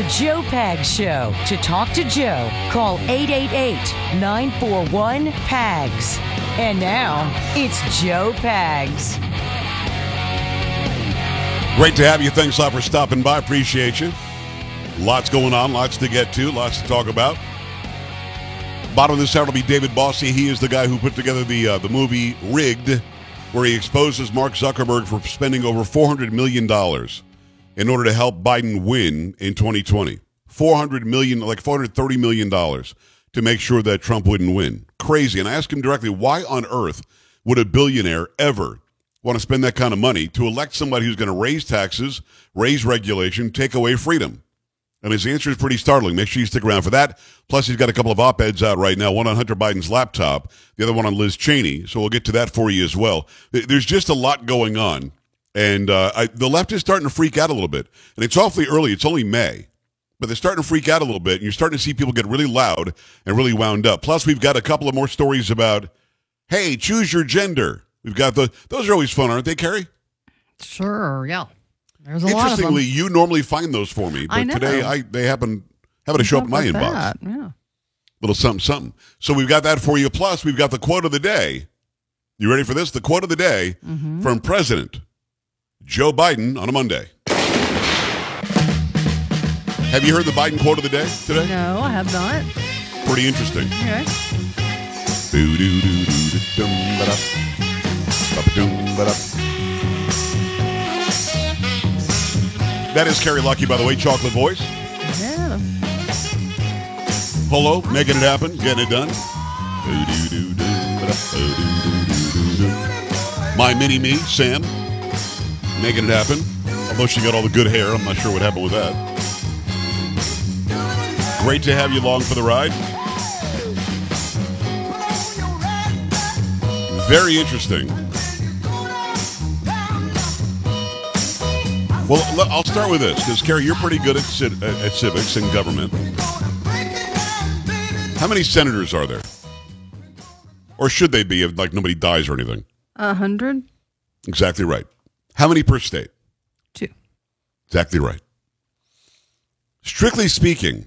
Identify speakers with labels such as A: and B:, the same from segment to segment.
A: The Joe Pag Show. To talk to Joe, call 888 941 PAGS. And now, it's Joe Pags.
B: Great to have you. Thanks a lot for stopping by. Appreciate you. Lots going on, lots to get to, lots to talk about. Bottom of this hour will be David Bossie. He is the guy who put together the uh, the movie Rigged, where he exposes Mark Zuckerberg for spending over four hundred million dollars in order to help Biden win in 2020. 400 million, like 430 million dollars to make sure that Trump wouldn't win. Crazy. And I asked him directly, why on earth would a billionaire ever want to spend that kind of money to elect somebody who's going to raise taxes, raise regulation, take away freedom? And his answer is pretty startling. Make sure you stick around for that. Plus, he's got a couple of op eds out right now one on Hunter Biden's laptop, the other one on Liz Cheney. So we'll get to that for you as well. There's just a lot going on. And uh, I, the left is starting to freak out a little bit. And it's awfully early. It's only May. But they're starting to freak out a little bit. And you're starting to see people get really loud and really wound up. Plus, we've got a couple of more stories about, hey, choose your gender. We've got the, those are always fun, aren't they, Carrie?
C: Sure, yeah. There's a
B: Interestingly,
C: lot of them.
B: you normally find those for me, but
C: I
B: today I they happen happen to show up in my inbox.
C: that? Yeah.
B: Little something, something. So we've got that for you. Plus, we've got the quote of the day. You ready for this? The quote of the day
C: Mm-hmm.
B: from President Joe Biden on a Monday. Have you heard the Biden quote of the day today?
C: No, I have not.
B: Pretty interesting.
C: Okay.
B: That is Carrie Lucky, by the way, chocolate voice.
C: Yeah.
B: Polo, making it happen, getting it done. My mini me, Sam, making it happen. Although she got all the good hair, I'm not sure what happened with that. Great to have you along for the ride. Very interesting. Well, I'll start with this because Carrie, you're pretty good at, civ- at civics and government. How many senators are there? Or should they be if like nobody dies or anything?
C: A hundred?
B: Exactly right. How many per state?
C: Two.
B: Exactly right. Strictly speaking,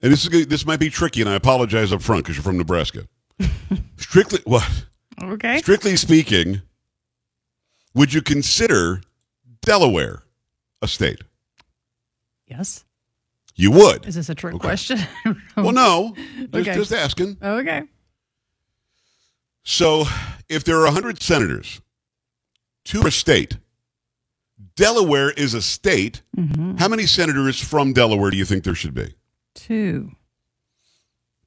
B: and this is this might be tricky, and I apologize up front because you're from Nebraska. Strictly what?
C: Okay.
B: Strictly speaking, would you consider Delaware a state?
C: Yes.
B: You would.
C: Is this a trick
B: Okay.
C: question?
B: Well, no, just,
C: Okay.
B: just asking.
C: okay.
B: So, if there are 100 senators, two a state, Delaware is a state.
C: Mm-hmm.
B: How many senators from Delaware do you think there should be?
C: Two.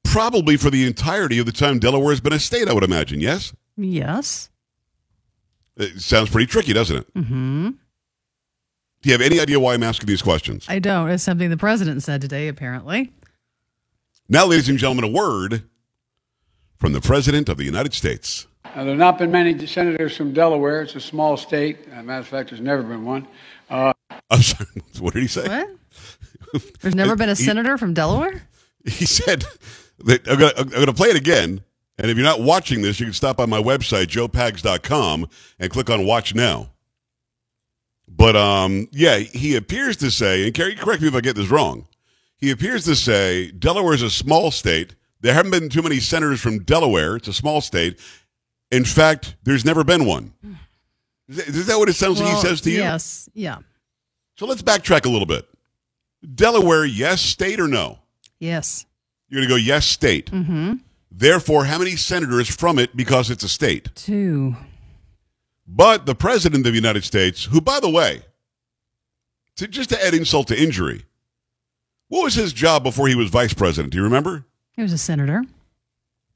B: Probably for the entirety of the time Delaware has been a state, I would imagine. Yes?
C: Yes.
B: It sounds pretty tricky, doesn't it?
C: Mm-hmm.
B: Do you have any idea why I'm asking these questions?
C: I don't. It's something the president said today, apparently.
B: Now, ladies and gentlemen, a word from the President of the United States.
D: Now, there have not been many senators from Delaware. It's a small state. As a matter of fact, there's never been one. Uh,
B: I'm sorry, what did he say?
C: What? There's never been a
B: He-
C: senator from Delaware?
B: he said that I'm going, to, I'm going to play it again. And if you're not watching this, you can stop on my website, joepags.com, and click on Watch Now. But um, yeah, he appears to say, and Carrie, correct me if I get this wrong. He appears to say Delaware is a small state. There haven't been too many senators from Delaware. It's a small state. In fact, there's never been one. Is that- is that what it sounds like he says to you?
C: Yes. Yeah.
B: So let's backtrack a little bit. Delaware, yes, state or no?
C: Yes.
B: You're going to go yes, state.
C: Mm-hmm.
B: Therefore, how many senators from it because it's a state?
C: Two.
B: But the president of the United States, who, by the way, to, just to add insult to injury, what was his job before he was vice president? Do you remember?
C: He was a senator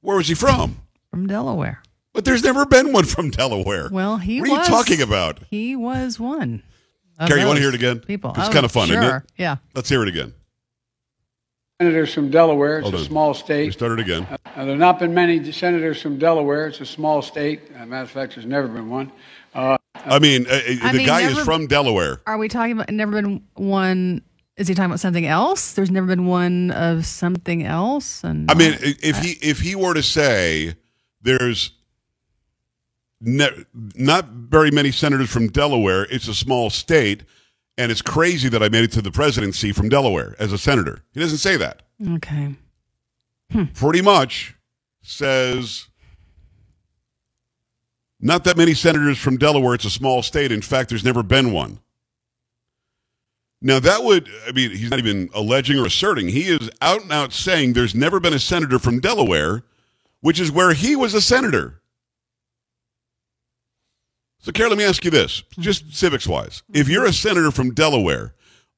B: Where was he from?
C: from Delaware.
B: But there's never been one from Delaware.
C: Well, he
B: what are
C: was.
B: you talking about?
C: He was one. of
B: Carrie, you wanna hear it again?
C: People.
B: It's
C: Oh,
B: kinda fun,
C: sure.
B: isn't it?
C: Yeah.
B: Let's hear it again.
D: senators from Delaware. It's
B: Hold
D: a
B: on.
D: small
B: We
D: state.
B: started again.
D: Now, there have not been many senators from Delaware. It's a small state. As a matter of fact, there's never been one. Uh,
B: I mean, uh, uh,
C: I
B: the
C: mean,
B: guy is from Delaware.
C: Are we talking about never been one? Is he talking about something else? There's never been one of something else. And
B: I mean, if he if he were to say there's ne- not very many senators from Delaware, it's a small state, And it's crazy that I made it to the presidency from Delaware as a senator. He doesn't say that.
C: Okay. Hmm.
B: Pretty much says not that many senators from Delaware. It's a small state. In fact, there's never been one. Now, that would, I mean, he's not even alleging or asserting. He is out and out saying there's never been a senator from Delaware, which is where he was a senator. So, Carol, let me ask you this, just mm-hmm. civics wise. If you're a senator from Delaware,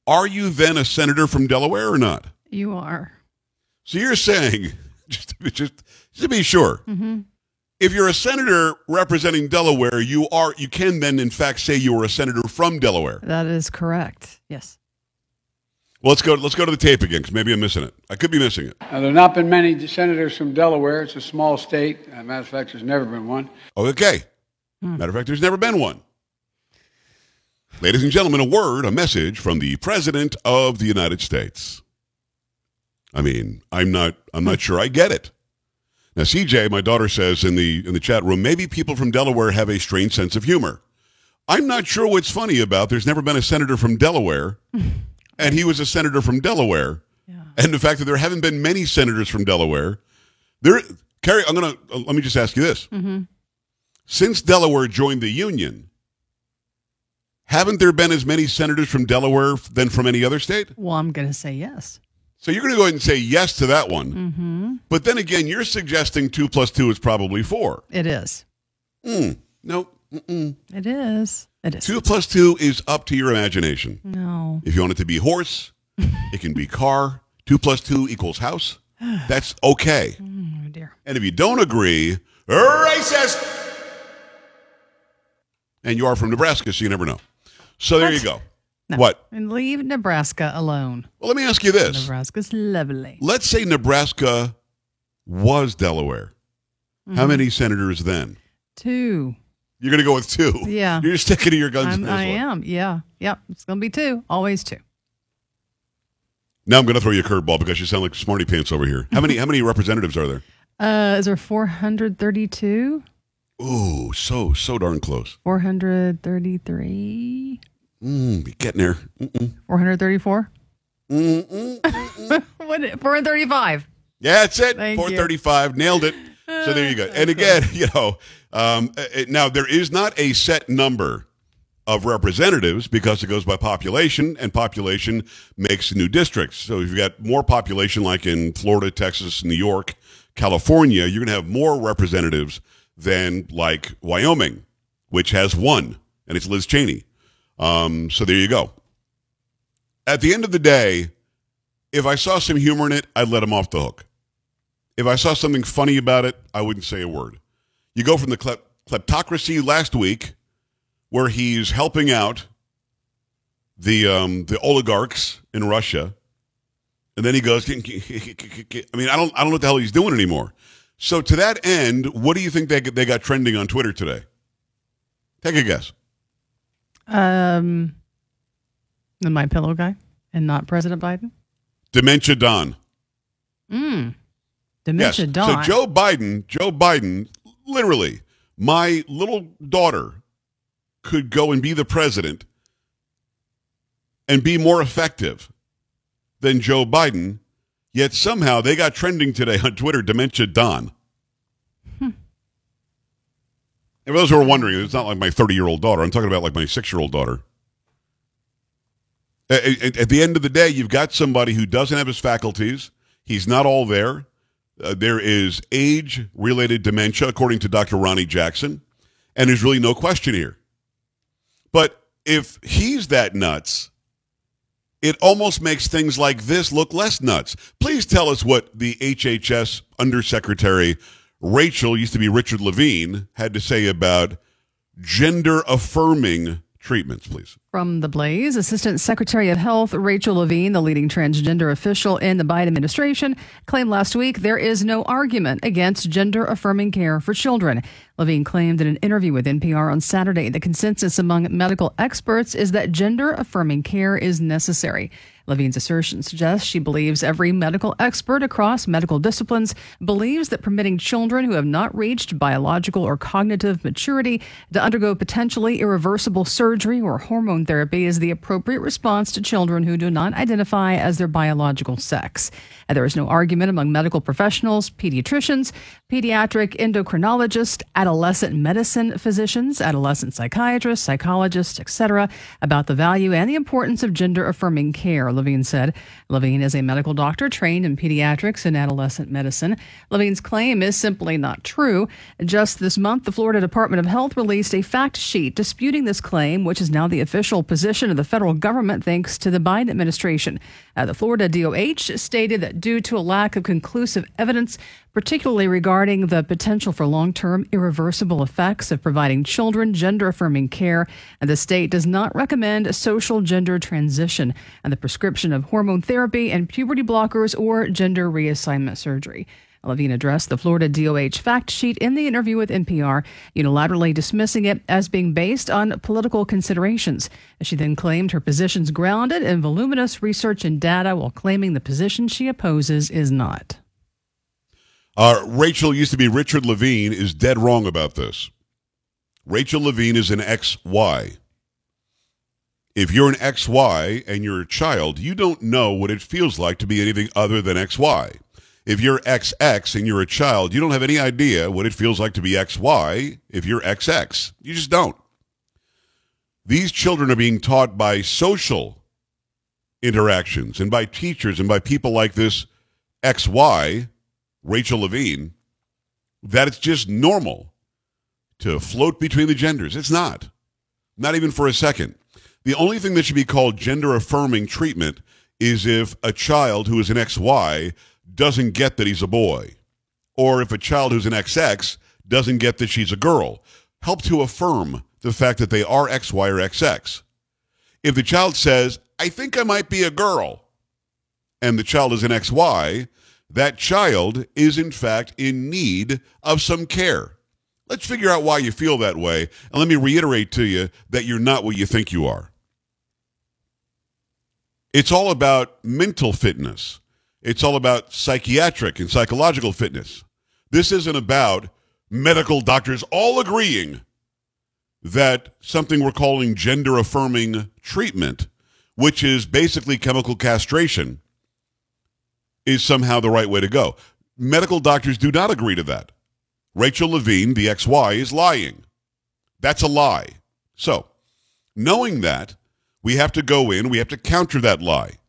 B: are you then a senator from Delaware or not?
C: You are.
B: So you're saying, just to, be- just, just to be sure, mm-hmm. if you're a senator representing Delaware, you are you can then in fact say you are a senator from Delaware.
C: That is correct. Yes.
B: Well, let's go. Let's go to the tape again because maybe I'm missing it. I could be missing it.
D: Now, there have not been many senators from Delaware. It's a small state. As a matter of fact, there's never been one.
B: Okay. Matter of fact, there's never been one. Ladies and gentlemen, a word, a message from the President of the United States. I mean, I'm not I'm not sure I get it. Now, CJ, my daughter says in the in the chat room, maybe people from Delaware have a strange sense of humor. I'm not sure what's funny about there's never been a senator from Delaware, and he was a senator from Delaware, and the fact that there haven't been many senators from Delaware. There, Carrie, I'm gonna uh, let me just ask you this: since Delaware joined the Union, haven't there been as many senators from Delaware than from any other state?
C: Well, I'm going to say yes.
B: So you're going to go ahead and say yes to that one. But then again, you're suggesting two plus two is probably four.
C: It is.
B: Mm, no, mm-mm.
C: It is. It is.
B: two plus two is up to your imagination.
C: No.
B: If you want it to be horse, it can be car. Two plus two equals house. That's okay.
C: Oh, dear.
B: And if you don't agree, racist. And you are from Nebraska, so you never know. So there you go.
C: No.
B: What?
C: And leave Nebraska alone.
B: Well, let me ask you this.
C: Nebraska's lovely.
B: Let's say Nebraska was Delaware. How
C: Mm-hmm.
B: many senators then?
C: Two.
B: You're going to go with two.
C: Yeah.
B: You're sticking to your guns.
C: I'm, I am. Yeah. Yep. It's going to be two. Always two.
B: Now I'm going to throw you a curveball because you sound like smarty pants over here. How many? how many representatives are there?
C: Uh, is there 432?
B: Ooh, so so darn close.
C: 433?
B: Mm, be getting there.
C: 434?
B: Mm-mm.
C: What? 435.
B: Yeah, that's it.
C: Thank you.
B: 435. Nailed it. So there you go. And again, you know, um, uh, uh, now there is not a set number of representatives because it goes by population, and population makes new districts. So if you've got more population, like in Florida, Texas, New York, California, you're going to have more representatives than like Wyoming, which has one, and it's Liz Cheney. Um, so there you go. At the end of the day, if I saw some humor in it, I'd let him off the hook. If I saw something funny about it, I wouldn't say a word. You go from the klep- kleptocracy last week, where he's helping out the um, the oligarchs in Russia, and then he goes. I mean, I don't I don't know what the hell he's doing anymore. So to that end, what do you think they they got trending on Twitter today? Take a guess.
C: Um, the My Pillow guy and not President Biden?
B: Dementia Don.
C: Mm. Dementia
B: yes.
C: Dawn.
B: So Joe Biden, Joe Biden, literally, my little daughter could go and be the president and be more effective than Joe Biden. Yet somehow they got trending today on Twitter, Dementia Don.
C: Hmm.
B: And for those who are wondering, it's not like my 30 year old daughter. I'm talking about like my six year old daughter. At, at- at the end of the day, you've got somebody who doesn't have his faculties. He's not all there. Uh, there is age related dementia, according to Dr. Ronny Jackson. And there's really no question here. But if he's that nuts, it almost makes things like this look less nuts. Please tell us what the HHS Undersecretary Rachel, used to be Richard Levine, had to say about gender affirming treatments, please.
C: From the Blaze, Assistant Secretary of Health Rachel Levine, the leading transgender official in the Biden administration, claimed last week there is no argument against gender affirming care for children. Levine claimed in an interview with NPR on Saturday the consensus among medical experts is that gender affirming care is necessary. Levine's assertion suggests she believes every medical expert across medical disciplines believes that permitting children who have not reached biological or cognitive maturity to undergo potentially irreversible surgery or hormone therapy is the appropriate response to children who do not identify as their biological sex. There is no argument among medical professionals, pediatricians, pediatric endocrinologists, adolescent medicine physicians, adolescent psychiatrists, psychologists, etc., about the value and the importance of gender affirming care, Levine said. Levine is a medical doctor trained in pediatrics and adolescent medicine. Levine's claim is simply not true. Just this month, the Florida Department of Health released a fact sheet disputing this claim, which is now the official position of the federal government thanks to the Biden administration. Uh, the Florida DOH stated that due to a lack of conclusive evidence, particularly regarding the potential for long term irreversible effects of providing children gender affirming care. And the state does not recommend a social gender transition and the prescription of hormone therapy and puberty blockers or gender reassignment surgery. Levine addressed the Florida DOH fact sheet in the interview with NPR, unilaterally dismissing it as being based on political considerations. She then claimed her position's grounded in voluminous research and data while claiming the position she opposes is not.
B: Uh, Rachel used to be Richard Levine is dead wrong about this. Rachel Levine is an XY. If you're an XY and you're a child, you don't know what it feels like to be anything other than XY. If you're XX and you're a child, you don't have any idea what it feels like to be XY if you're XX. You just don't. These children are being taught by social interactions and by teachers and by people like this XY Rachel Levine that it's just normal to float between the genders. It's not. Not even for a second. The only thing that should be called gender affirming treatment is if a child who is an XY doesn't get that he's a boy, or if a child who's an XX doesn't get that she's a girl. Help to affirm the fact that they are XY or XX. If the child says, I think I might be a girl, and the child is an XY, that child is in fact in need of some care. Let's figure out why you feel that way. And let me reiterate to you that you're not what you think you are. It's all about mental fitness. It's all about psychiatric and psychological fitness. This isn't about medical doctors all agreeing that something we're calling gender affirming treatment, which is basically chemical castration, is somehow the right way to go. Medical doctors do not agree to that. Rachel Levine, the XY, is lying. That's a lie. So, knowing that, we have to go in, we have to counter that lie.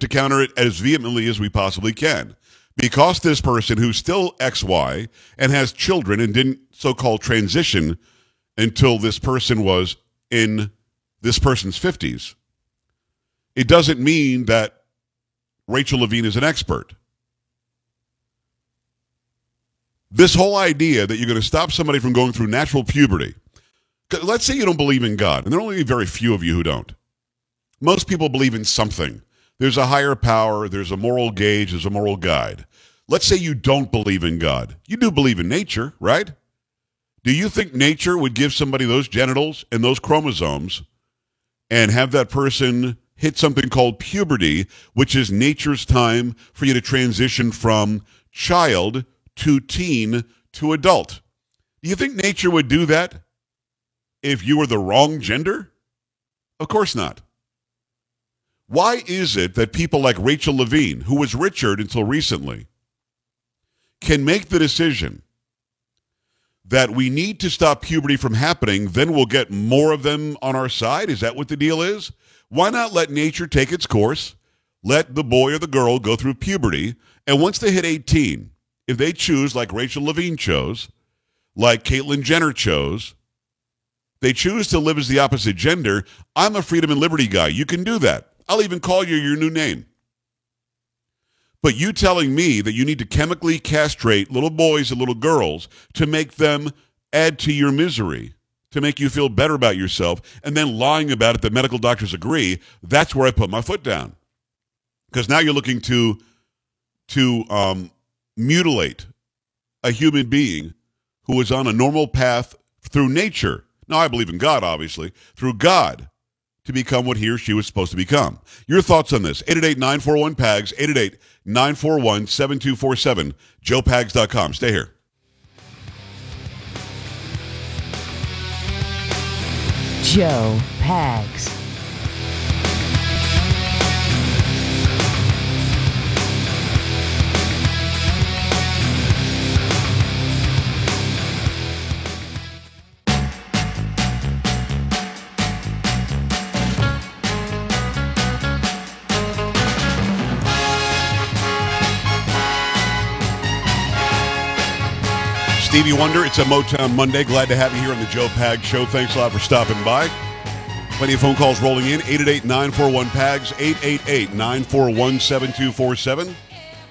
B: To counter it as vehemently as we possibly can. Because this person who's still XY and has children and didn't so called transition until this person was in this person's 50s, it doesn't mean that Rachel Levine is an expert. This whole idea that you're going to stop somebody from going through natural puberty. Let's say you don't believe in God, and there are only very few of you who don't. Most people believe in something. There's a higher power, there's a moral gauge, there's a moral guide. Let's say you don't believe in God. You do believe in nature, right? Do you think nature would give somebody those genitals and those chromosomes and have that person hit something called puberty, which is nature's time for you to transition from child to teen to adult. Do you think nature would do that if you were the wrong gender? Of course not. Why is it that people like Rachel Levine, who was Richard until recently, can make the decision that we need to stop puberty from happening, then we'll get more of them on our side? Is that what the deal is? Why not let nature take its course? Let the boy or the girl go through puberty. And once they hit 18, if they choose, like Rachel Levine chose, like Caitlyn Jenner chose, they choose to live as the opposite gender. I'm a freedom and liberty guy. You can do that. I'll even call you your new name. But you telling me that you need to chemically castrate little boys and little girls to make them add to your misery to make you feel better about yourself and then lying about it that medical doctors agree, that's where I put my foot down. Because now you're looking to to um, mutilate a human being who is on a normal path through nature. Now I believe in God, obviously, through God to become what he or she was supposed to become. Your thoughts on this? 888-941-PAGS, 888-941-7247, joepags.com. Stay here.
A: Joe Pags.
B: Stevie Wonder, it's a Motown Monday. Glad to have you here on the Joe Pag Show. Thanks a lot for stopping by. Plenty of phone calls rolling in. 888-941-PAGS, 888-941-7247.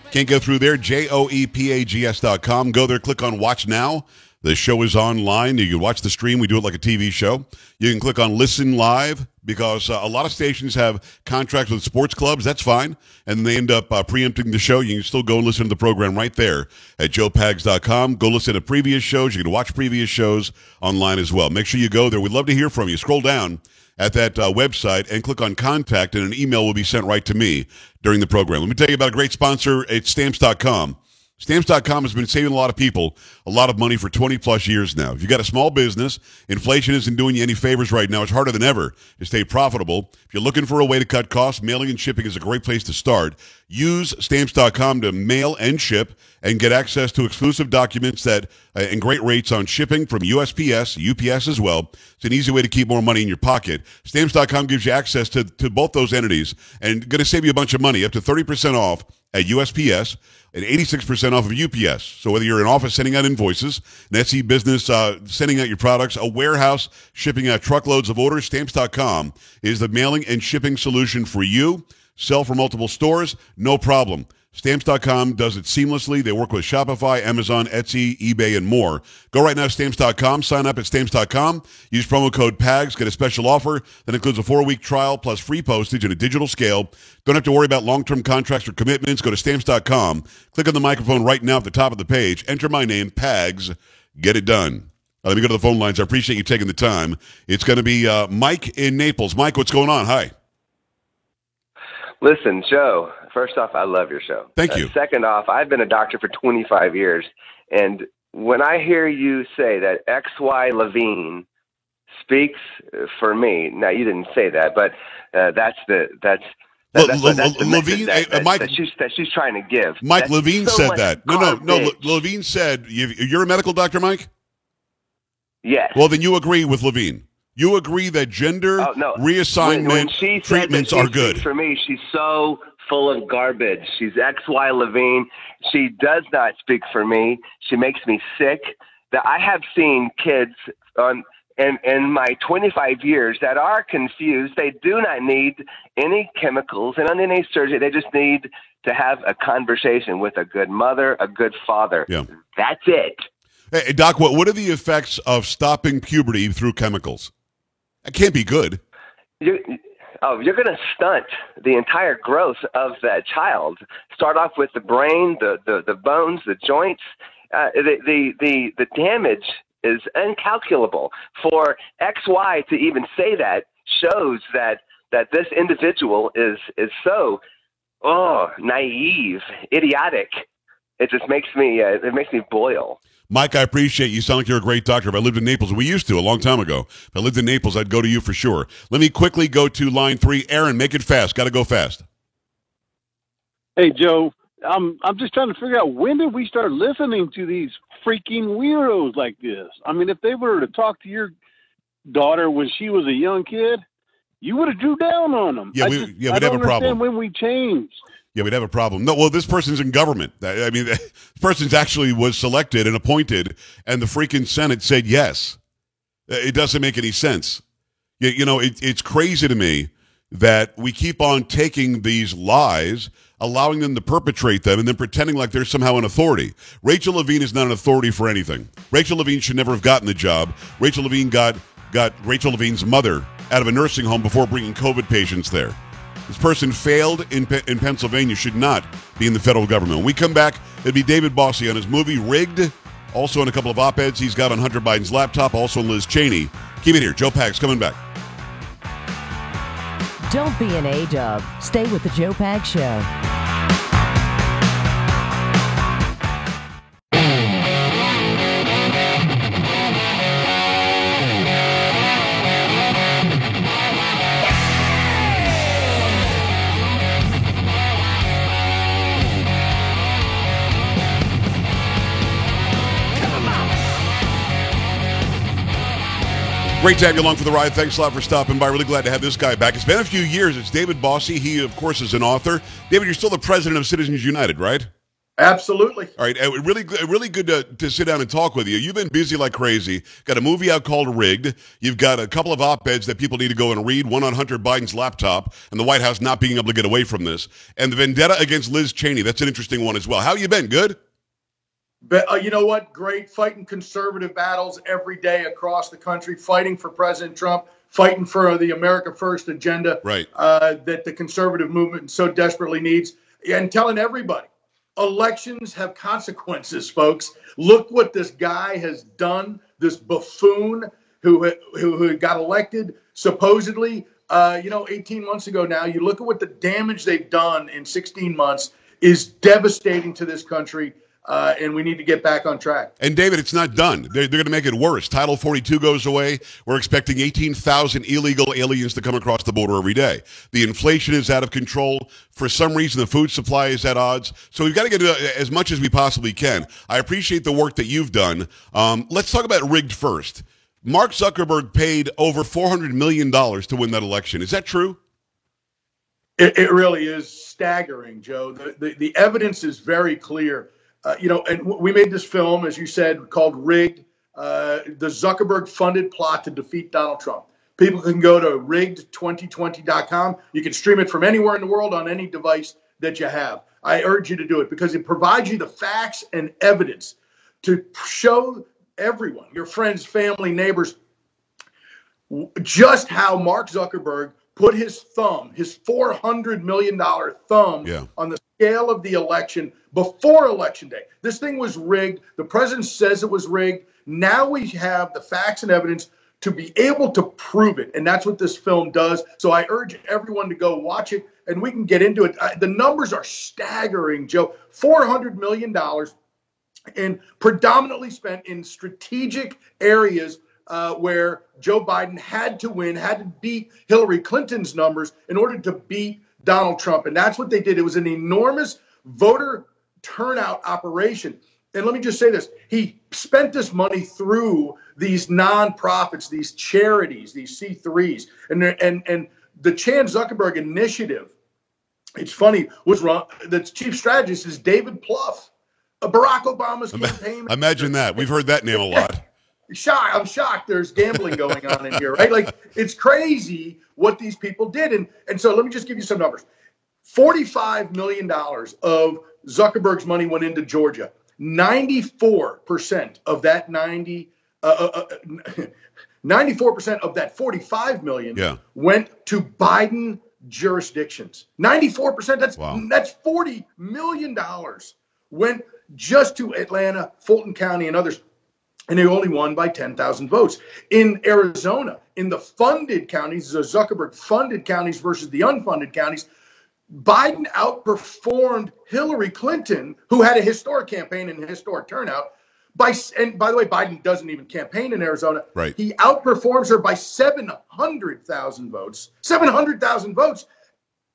B: Can't go through there, J-O-E-P-A-G-S dot com. Go there, click on Watch Now. The show is online. You can watch the stream. We do it like a TV show. You can click on Listen Live because uh, a lot of stations have contracts with sports clubs. That's fine. And they end up uh, preempting the show. You can still go and listen to the program right there at joepags.com. Go listen to previous shows. You can watch previous shows online as well. Make sure you go there. We'd love to hear from you. Scroll down at that uh, website and click on contact, and an email will be sent right to me during the program. Let me tell you about a great sponsor. It's stamps.com. Stamps.com has been saving a lot of people a lot of money for 20 plus years now. If you've got a small business, inflation isn't doing you any favors right now. It's harder than ever to stay profitable. If you're looking for a way to cut costs, mailing and shipping is a great place to start. Use Stamps.com to mail and ship and get access to exclusive documents that uh, and great rates on shipping from USPS, UPS as well. It's an easy way to keep more money in your pocket. Stamps.com gives you access to, to both those entities and going to save you a bunch of money, up to 30% off at USPS and 86% off of UPS. So whether you're an office sending out invoices, an SE business uh, sending out your products, a warehouse shipping out truckloads of orders, stamps.com is the mailing and shipping solution for you. Sell for multiple stores, no problem. Stamps.com does it seamlessly. They work with Shopify, Amazon, Etsy, eBay, and more. Go right now to Stamps.com. Sign up at Stamps.com. Use promo code PAGS. Get a special offer that includes a four-week trial plus free postage and a digital scale. Don't have to worry about long-term contracts or commitments. Go to Stamps.com. Click on the microphone right now at the top of the page. Enter my name, PAGS. Get it done. Uh, let me go to the phone lines. I appreciate you taking the time. It's going to be uh, Mike in Naples. Mike, what's going on? Hi.
E: Listen, Joe, first off, I love your show.
B: Thank you.
E: Uh, second off, I've been a doctor for 25 years. And when I hear you say that XY Levine speaks for me, now you didn't say that, but uh, that's the, that's, that, that's,
B: Le-
E: that's the message
B: Levine-
E: that,
B: uh,
E: that,
B: Mike-
E: that she's, that she's trying to give.
B: Mike
E: That's
B: Levine
E: so
B: said that. No, no, no. Le- Levine said, you, you're a medical doctor, Mike?
E: Yes.
B: Well, then you agree with Levine. You agree that gender
E: Oh, no.
B: reassignment
E: When- when
B: treatments are good.
E: For me, she's so full of garbage. She's XY Levine. She does not speak for me. She makes me sick. That I have seen kids on in, in my 25 years that are confused. They do not need any chemicals and any surgery. They just need to have a conversation with a good mother, a good father.
B: Yeah.
E: That's it.
B: Hey, Doc, what, what are the effects of stopping puberty through chemicals? That can't be good.
E: you, oh, you're going to stunt the entire growth of that child. Start off with the brain, the the, the bones, the joints. Uh, the, the the the damage is incalculable. For XY to even say that shows that that this individual is is so oh naive, idiotic. It just makes me uh, it makes me boil.
B: Mike, I appreciate you. Sound like you're a great doctor. If I lived in Naples, we used to a long time ago. If I lived in Naples, I'd go to you for sure. Let me quickly go to line three. Aaron, make it fast. Got to go fast.
F: Hey Joe, I'm I'm just trying to figure out when did we start listening to these freaking weirdos like this? I mean, if they were to talk to your daughter when she was a young kid, you would have drew down on them.
B: Yeah,
F: I
B: we-
F: just,
B: yeah,
F: I
B: we'd
F: don't
B: have a problem.
F: when we changed.
B: Yeah, we'd have a problem. No, well, this person's in government. I mean, this person's actually was selected and appointed, and the freaking Senate said yes. Uh, it doesn't make any sense. You, you know, it, it's crazy to me that we keep on taking these lies, allowing them to perpetrate them, and then pretending like they're somehow an authority. Rachel Levine is not an authority for anything. Rachel Levine should never have gotten the job. Rachel Levine got got Rachel Levine's mother out of a nursing home before bringing COVID patients there. This person failed in, in Pennsylvania, should not be in the federal government. When we come back, it'll be David Bossie on his movie Rigged, also on a couple of op eds he's got on Hunter Biden's laptop, also on Liz Cheney. Keep it here. Joe Pags coming back.
A: Don't be an A dub. Stay with the Joe Pag Show.
B: Great to have you along for the ride. Thanks a lot for stopping by. Really glad to have this guy back. It's been a few years. It's David Bossie. He, of course, is an author. David, you're still the president of Citizens United, right?
G: Absolutely.
B: All right. Uh, really, really good to, to sit down and talk with you. You've been busy like crazy. Got a movie out called Rigged. You've got a couple of op-eds that people need to go and read. One on Hunter Biden's laptop and the White House not being able to get away from this, and the vendetta against Liz Cheney. That's an interesting one as well. How you been? Good.
G: But uh, you know what? Great fighting conservative battles every day across the country, fighting for President Trump, fighting for the America First agenda
B: right.
G: uh, that the conservative movement so desperately needs, and telling everybody elections have consequences, folks. Look what this guy has done. This buffoon who who, who got elected supposedly, uh, you know, 18 months ago. Now you look at what the damage they've done in 16 months is devastating to this country uh, and we need to get back on track.
B: And David, it's not done. They're, they're going to make it worse. Title 42 goes away. We're expecting 18,000 illegal aliens to come across the border every day. The inflation is out of control. For some reason, the food supply is at odds. So we've got to get uh, as much as we possibly can. I appreciate the work that you've done. Um, let's talk about rigged first. Mark Zuckerberg paid over $400 million to win that election. Is that true?
G: It, it really is staggering, Joe. The, the, the evidence is very clear uh, you know, and we made this film, as you said, called Rigged, uh, the Zuckerberg funded plot to defeat Donald Trump. People can go to rigged2020.com. You can stream it from anywhere in the world on any device that you have. I urge you to do it because it provides you the facts and evidence to show everyone, your friends, family, neighbors, just how Mark Zuckerberg put his thumb, his $400 million thumb yeah. on the scale of the election before election day. This thing was rigged. The president says it was rigged. Now we have the facts and evidence to be able to prove it. And that's what this film does. So I urge everyone to go watch it and we can get into it. the numbers are staggering, Joe. $400 million and predominantly spent in strategic areas uh, where Joe Biden had to win, had to beat Hillary Clinton's numbers in order to beat Donald Trump. And that's what they did. It was an enormous voter turnout operation. And let me just say this he spent this money through these nonprofits, these charities, these C3s. And, and, and the Chan Zuckerberg initiative, it's funny, was run, the chief strategist is David Plouffe, uh, Barack Obama's campaign.
B: Imagine that. We've heard that name a lot.
G: Shocked. I'm shocked. There's gambling going on in here, right? Like it's crazy what these people did. And and so let me just give you some numbers. Forty-five million dollars of Zuckerberg's money went into Georgia. 94% of that 90 uh, uh, uh 94% of that 45 million
B: yeah.
G: went to Biden jurisdictions. 94% that's wow. that's 40 million dollars went just to Atlanta, Fulton County and others. And they only won by 10,000 votes. In Arizona, in the funded counties, the Zuckerberg funded counties versus the unfunded counties, Biden outperformed Hillary Clinton, who had a historic campaign and a historic turnout. By and by the way, Biden doesn't even campaign in Arizona.
B: Right.
G: He outperforms her by seven hundred thousand votes. Seven hundred thousand votes,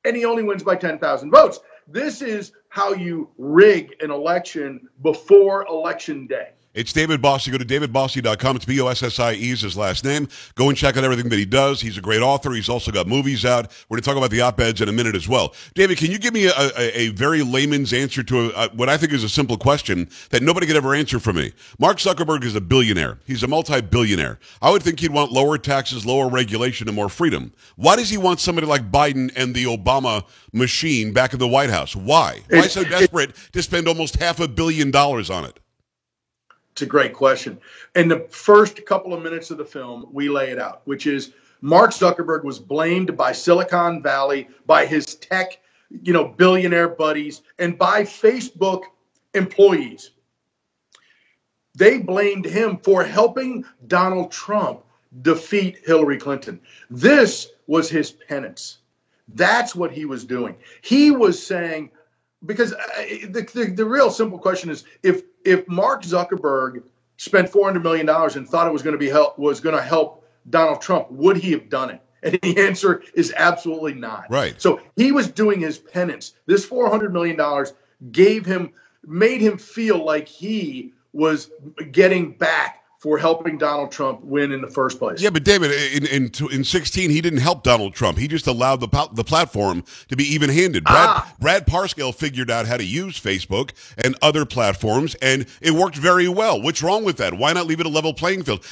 G: and he only wins by ten thousand votes. This is how you rig an election before election day.
B: It's David Bossie. Go to davidbossie.com. It's B O S S I E is his last name. Go and check out everything that he does. He's a great author. He's also got movies out. We're going to talk about the op eds in a minute as well. David, can you give me a, a, a very layman's answer to a, what I think is a simple question that nobody could ever answer for me? Mark Zuckerberg is a billionaire. He's a multi billionaire. I would think he'd want lower taxes, lower regulation, and more freedom. Why does he want somebody like Biden and the Obama machine back in the White House? Why? Why so desperate to spend almost half a billion dollars on it?
G: It's a great question. In the first couple of minutes of the film, we lay it out, which is Mark Zuckerberg was blamed by Silicon Valley, by his tech, you know, billionaire buddies, and by Facebook employees. They blamed him for helping Donald Trump defeat Hillary Clinton. This was his penance. That's what he was doing. He was saying, because uh, the, the, the real simple question is if if Mark Zuckerberg spent four hundred million dollars and thought it was going to be help was going to help Donald Trump, would he have done it? And the answer is absolutely not.
B: Right.
G: So he was doing his penance. This four hundred million dollars gave him made him feel like he was getting back for helping Donald Trump win in the first place.
B: Yeah, but David, in in, in 16, he didn't help Donald Trump. He just allowed the the platform to be even handed. Brad, ah. Brad Parscale figured out how to use Facebook and other platforms, and it worked very well. What's wrong with that? Why not leave it a level playing field?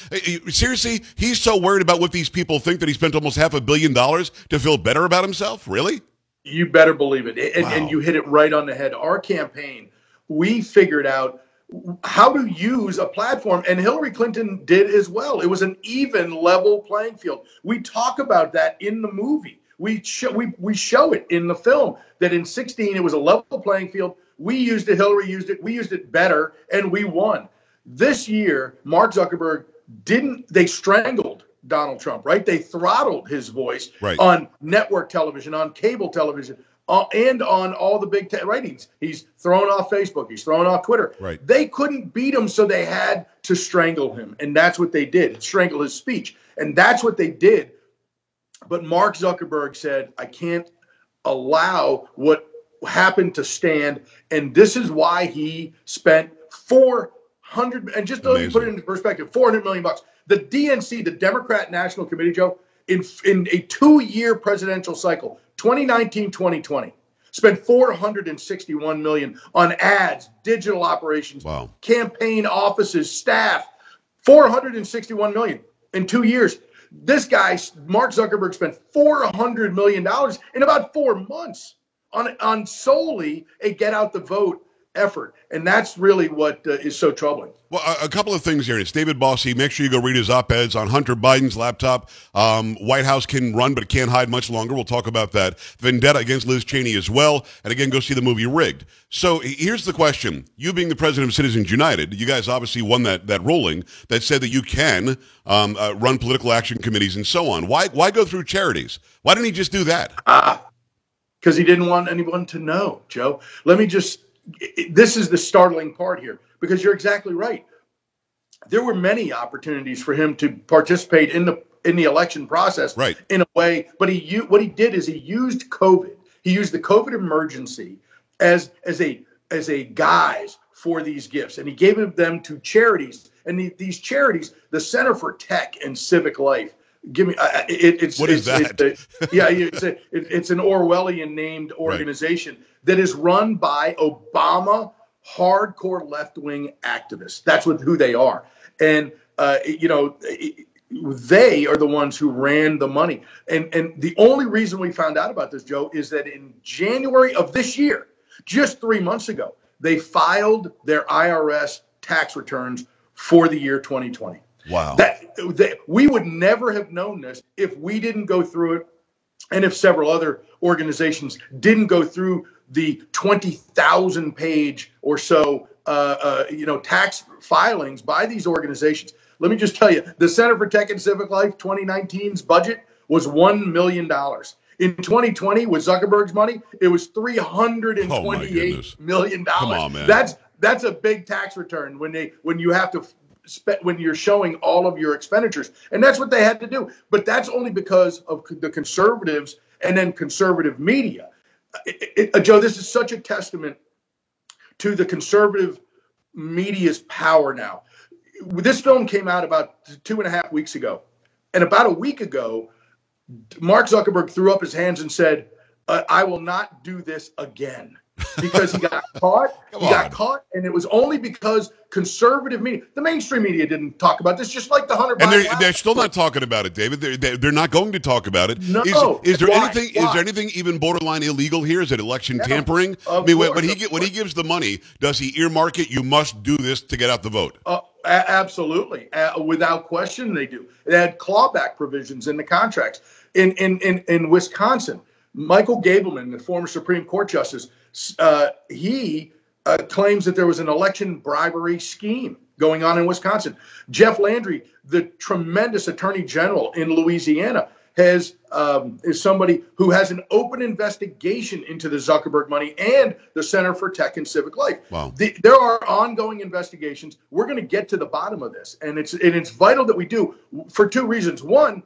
B: Seriously, he's so worried about what these people think that he spent almost half a billion dollars to feel better about himself? Really?
G: You better believe it. And, wow. and you hit it right on the head. Our campaign, we figured out how to use a platform and hillary clinton did as well. It was an even level playing field. We talk about that in the movie. We show we, we show it in the film that in 16 it was a level playing field. We used it hillary used it we used it better and we won. This year mark zuckerberg didn't they strangled donald trump right? They throttled his voice
B: right.
G: on network television on cable television uh, and on all the big te- ratings. He's thrown off Facebook. He's thrown off Twitter.
B: Right.
G: They couldn't beat him, so they had to strangle him, and that's what they did. Strangle his speech, and that's what they did. But Mark Zuckerberg said, "I can't allow what happened to stand," and this is why he spent four hundred. And just to put it into perspective, four hundred million bucks. The DNC, the Democrat National Committee, Joe, in in a two-year presidential cycle, 2019 2020 spent 461 million on ads digital operations
B: wow.
G: campaign offices staff 461 million in two years this guy mark zuckerberg spent 400 million dollars in about four months on on solely a get out the vote effort. And that's really what uh, is so troubling.
B: Well, a, a, couple of things here. It's David Bossie. Make sure you go read his op eds on Hunter Biden's laptop. Um, White House can run, but it can't hide much longer. We'll talk about that. Vendetta against Liz Cheney as well. And again, go see the movie Rigged. So here's the question. You being the president of Citizens United, you guys obviously won that, that ruling that said that you can um, uh, run political action committees and so on. Why, why go through charities? Why didn't he just do that?
G: Ah, because he didn't want anyone to know, Joe. Let me just this is the startling part here because you're exactly right. There were many opportunities for him to participate in the in the election process
B: right.
G: in a way, but he what he did is he used COVID. He used the COVID emergency as as a as a guise for these gifts, and he gave them to charities. And the, these charities, the Center for Tech and Civic Life, give me it, it's
B: what is
G: it's,
B: that?
G: It's a, yeah, it's a, it, it's an Orwellian named organization right. that is run by Obama hardcore left wing activists. That's what who they are, and uh, you know. they are the ones who ran the money. And and the only reason we found out about this, Joe, is that in January of this year, just three months ago, they filed their IRS tax returns for the year 2020.
B: Wow.
G: That, that we would never have known this if we didn't go through it and if several other organizations didn't go through the 20,000 page or so uh, uh, you know tax filings by these organizations. Let me just tell you, the Center for Tech and Civic Life 2019's budget was $1 million. In 2020, with Zuckerberg's money, it was three hundred and twenty-eight oh million dollars.
B: Come on, man.
G: That's that's a big tax return when they when you have to when you're showing all of your expenditures. And that's what they had to do. But that's only because of the conservatives and then conservative media. It, it, uh, Joe, this is such a testament to the conservative media's power now. This film came out about two and a half weeks ago. And about a week ago, Mark Zuckerberg threw up his hands and said, uh, I will not do this again because he got caught. he on. got caught, and it was only because conservative media, the mainstream media, didn't talk about this. Just like the Hunter,
B: and they're, they're still not talking about it, David. They're, they're not going to talk about it.
G: No,
B: is, is there Why? anything? Why? Is there anything even borderline illegal here? Is it election yeah, tampering? I mean, course, when, he get, when he gives the money, does he earmark it? You must do this to get out the vote.
G: Uh, a- absolutely, uh, without question, they do. They had clawback provisions in the contracts. In in in, in Wisconsin, Michael Gableman, the former Supreme Court justice uh, he uh, claims that there was an election bribery scheme going on in Wisconsin. Jeff Landry, the tremendous attorney general in Louisiana, has um, is somebody who has an open investigation into the Zuckerberg money and the Center for Tech and Civic Life.
B: Wow.
G: The, there are ongoing investigations. We're going to get to the bottom of this, and it's and it's vital that we do for two reasons. One,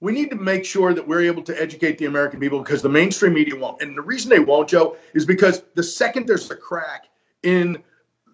G: we need to make sure that we're able to educate the American people because the mainstream media won't. And the reason they won't, Joe, is because the second there's a crack in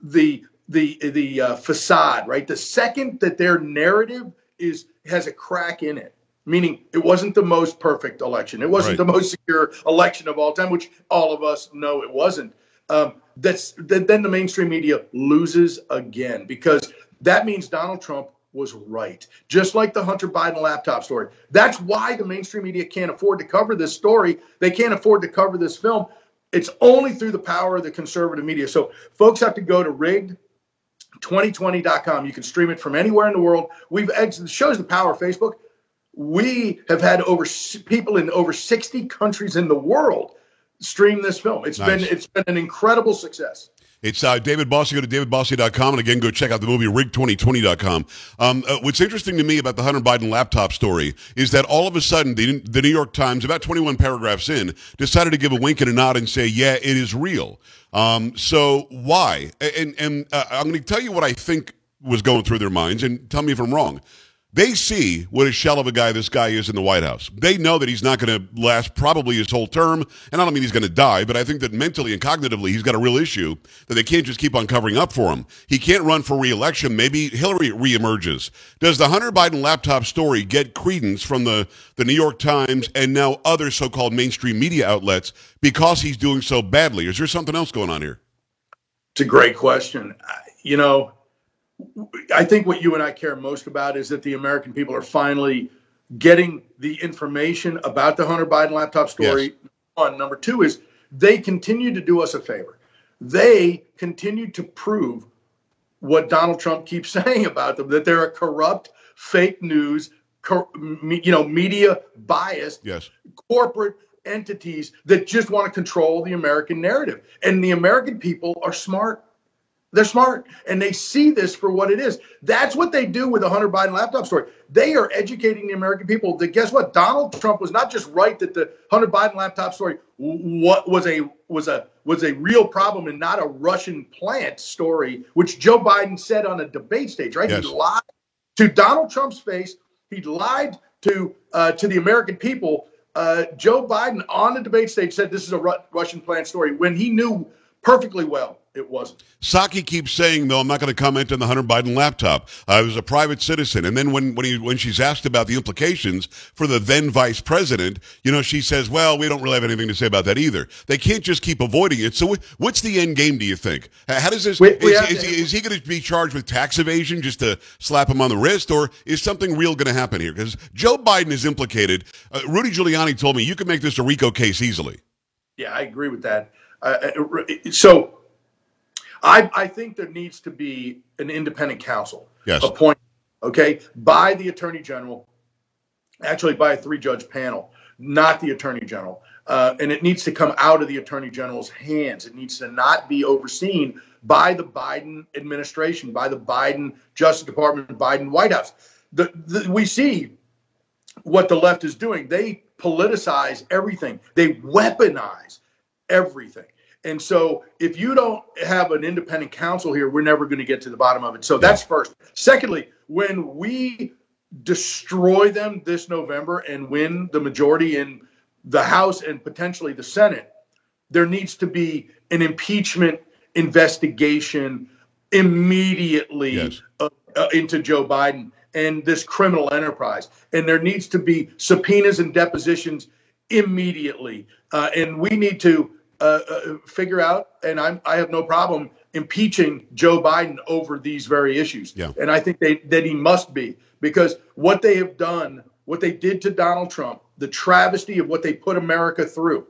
G: the the the uh, facade, right? The second that their narrative is has a crack in it, meaning it wasn't the most perfect election, it wasn't right. the most secure election of all time, which all of us know it wasn't. Um, that's that, then the mainstream media loses again because that means Donald Trump was right. Just like the Hunter Biden laptop story. That's why the mainstream media can't afford to cover this story. They can't afford to cover this film. It's only through the power of the conservative media. So folks have to go to rigged 2020.com. You can stream it from anywhere in the world. We've it shows the power of Facebook. We have had over people in over 60 countries in the world stream this film. It's nice. been it's been an incredible success.
B: It's uh, David Bossie. Go to davidbossie.com and again go check out the movie rigged2020.com. Um, uh, what's interesting to me about the Hunter Biden laptop story is that all of a sudden the, the New York Times, about 21 paragraphs in, decided to give a wink and a nod and say, "Yeah, it is real." Um, so why? And and uh, I'm going to tell you what I think was going through their minds, and tell me if I'm wrong. They see what a shell of a guy this guy is in the White House. They know that he's not going to last probably his whole term. And I don't mean he's going to die, but I think that mentally and cognitively he's got a real issue that they can't just keep on covering up for him. He can't run for reelection. Maybe Hillary reemerges. Does the Hunter Biden laptop story get credence from the, the New York Times and now other so called mainstream media outlets because he's doing so badly? Is there something else going on here?
G: It's a great question. You know, I think what you and I care most about is that the American people are finally getting the information about the Hunter Biden laptop story. Yes. One. Number two is they continue to do us a favor. They continue to prove what Donald Trump keeps saying about them that they're a corrupt, fake news, you know, media biased,
B: yes.
G: corporate entities that just want to control the American narrative. And the American people are smart. They're smart and they see this for what it is. That's what they do with the Hunter Biden laptop story. They are educating the American people that guess what? Donald Trump was not just right that the Hunter Biden laptop story what was a was a was a real problem and not a Russian plant story, which Joe Biden said on a debate stage, right? Yes. He lied to Donald Trump's face. He lied to uh, to the American people. Uh, Joe Biden on the debate stage said this is a Ru- Russian plant story when he knew perfectly well it wasn't.
B: Psaki keeps saying, though, I'm not going to comment on the Hunter Biden laptop. I was a private citizen. And then when, when, he, when she's asked about the implications for the then vice president, you know, she says, well, we don't really have anything to say about that either. They can't just keep avoiding it. So what's the end game, do you think? How does this, we, we is, is, is, he going to be charged with tax evasion just to slap him on the wrist? Or is something real going to happen here? Because Joe Biden is implicated. Uh, Rudy Giuliani told me you can make this a RICO case easily.
G: Yeah, I agree with that. Uh, uh so I, I think there needs to be an independent counsel
B: yes.
G: appointed, okay, by the attorney general, actually by a three judge panel, not the attorney general. Uh, and it needs to come out of the attorney general's hands. It needs to not be overseen by the Biden administration, by the Biden Justice Department, Biden White House. The, the, we see what the left is doing. They politicize everything, they weaponize everything. And so, if you don't have an independent counsel here, we're never going to get to the bottom of it. So, that's first. Secondly, when we destroy them this November and win the majority in the House and potentially the Senate, there needs to be an impeachment investigation immediately yes. uh, uh, into Joe Biden and this criminal enterprise. And there needs to be subpoenas and depositions immediately. Uh, and we need to uh, uh, figure out, and I'm, I have no problem impeaching Joe Biden over these very issues.
B: Yeah.
G: And I think they, that he must be because what they have done, what they did to Donald Trump, the travesty of what they put America through.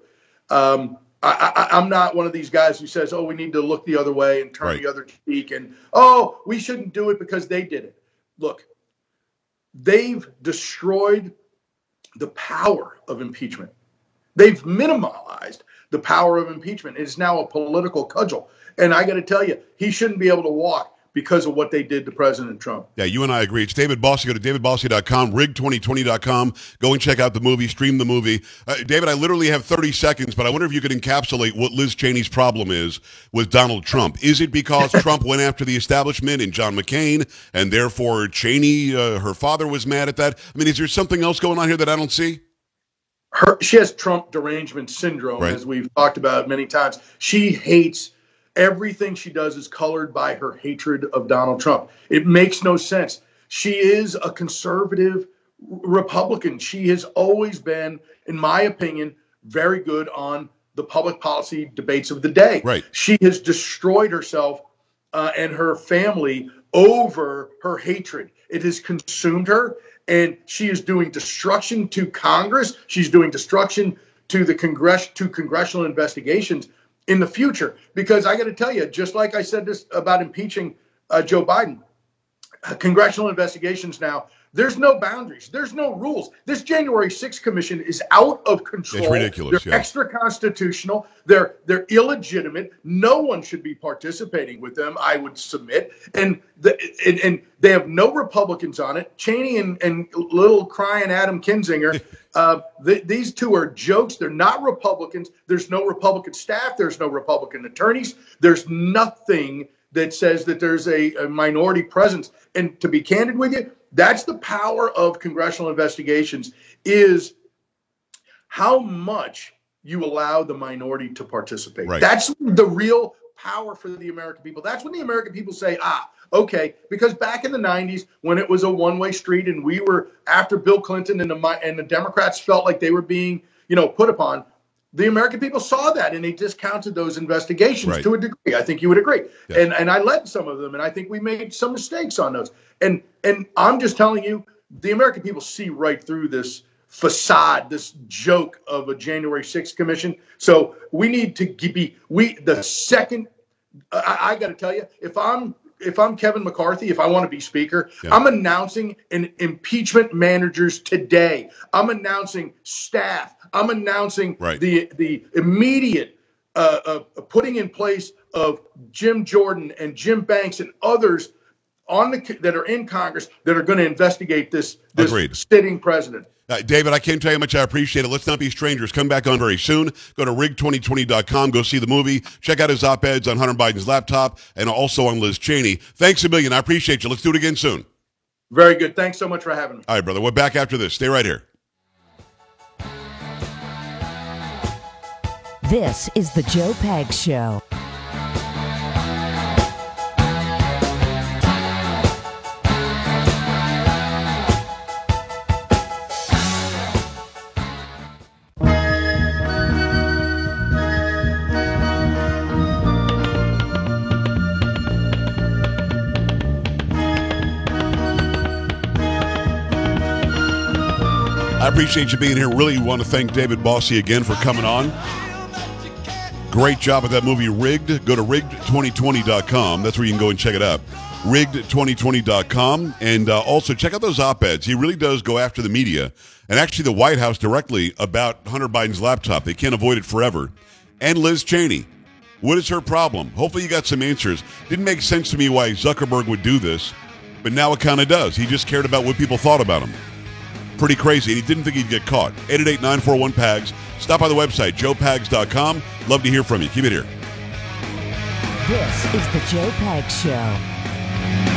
G: Um, I, am not one of these guys who says, "Oh, we need to look the other way and turn right. the other cheek," and "Oh, we shouldn't do it because they did it." Look, they've destroyed the power of impeachment. They've minimalized the power of impeachment. It's now a political cudgel. And I got to tell you, he shouldn't be able to walk. because of what they did to President Trump.
B: Yeah, you and I agree. It's David Bossie. Go to davidbossie.com, rigged2020.com. Go and check out the movie, stream the movie. Uh, David, I literally have 30 seconds, but I wonder if you could encapsulate what Liz Cheney's problem is with Donald Trump. Is it because Trump went after the establishment and John McCain, and therefore Cheney, uh, her father, was mad at that? I mean, is there something else going on here that I don't see?
G: Her, she has Trump derangement syndrome, right. as we've talked about many times. She hates Everything she does is colored by her hatred of Donald Trump. It makes no sense. She is a conservative Republican. She has always been, in my opinion, very good on the public policy debates of the day.
B: Right.
G: She has destroyed herself uh, and her family over her hatred. It has consumed her, and she is doing destruction to Congress. She's doing destruction to the Congress to congressional investigations in the future. Because I got to tell you, just like I said this about impeaching uh, Joe Biden, uh, congressional investigations now, there's no boundaries, there's no rules. This January 6th commission is out of control.
B: It's ridiculous.
G: They're
B: yeah.
G: extra constitutional. They're they're illegitimate. No one should be participating with them. I would submit, and the, and, and they have no Republicans on it. Cheney and and little crying Adam Kinzinger Uh, th- these two are jokes. They're not Republicans. There's no Republican staff. There's no Republican attorneys. There's nothing that says that there's a, a, minority presence. And to be candid with you, that's the power of congressional investigations is how much you allow the minority to participate.
B: Right.
G: That's the real power for the American people. That's when the American people say, ah, okay, because back in the 90s when it was a one-way street and we were after Bill Clinton and the and the Democrats felt like they were being, you know, put upon, the American people saw that and they discounted those investigations
B: right.
G: to a degree. I think you would agree. And and I led some of them and I think we made some mistakes on those. And and I'm just telling you, the American people see right through this facade, this joke of a January 6th commission. So we need to be we the second I, I got to tell you, if I'm if I'm Kevin McCarthy, if I want to be speaker, yeah. I'm announcing an impeachment managers today. I'm announcing staff. I'm announcing
B: right.
G: the the immediate uh, uh, putting in place of Jim Jordan and Jim Banks and others on the that are in Congress that are going to investigate this this
B: Agreed.
G: sitting president.
B: Uh, David, I can't tell you how much I appreciate it. Let's not be strangers. Come back on very soon. Go to rigged2020.com. Go see the movie. Check out his op-eds on Hunter Biden's laptop and also on Liz Cheney. Thanks a million. I appreciate you. Let's do it again soon.
G: Very good. Thanks so much for having me.
B: All right, brother. We're back after this. Stay right here.
A: This is the Joe Pags Show.
B: Appreciate you being here. Really want to thank David Bossie again for coming on. Great job with that movie, Rigged. Go to rigged2020.com. That's where you can go and check it out. Rigged2020.com. And uh, also check out those op eds. He really does go after the media and actually the White House directly about Hunter Biden's laptop. They can't avoid it forever. And Liz Cheney. What is her problem? Hopefully, you got some answers. Didn't make sense to me why Zuckerberg would do this, but now it kind of does. He just cared about what people thought about him pretty crazy. And he didn't think he'd get caught. 888-941-PAGS. Stop by the website, joepags.com. Love to hear from you. Keep it here.
A: This is the Joe Pags Show.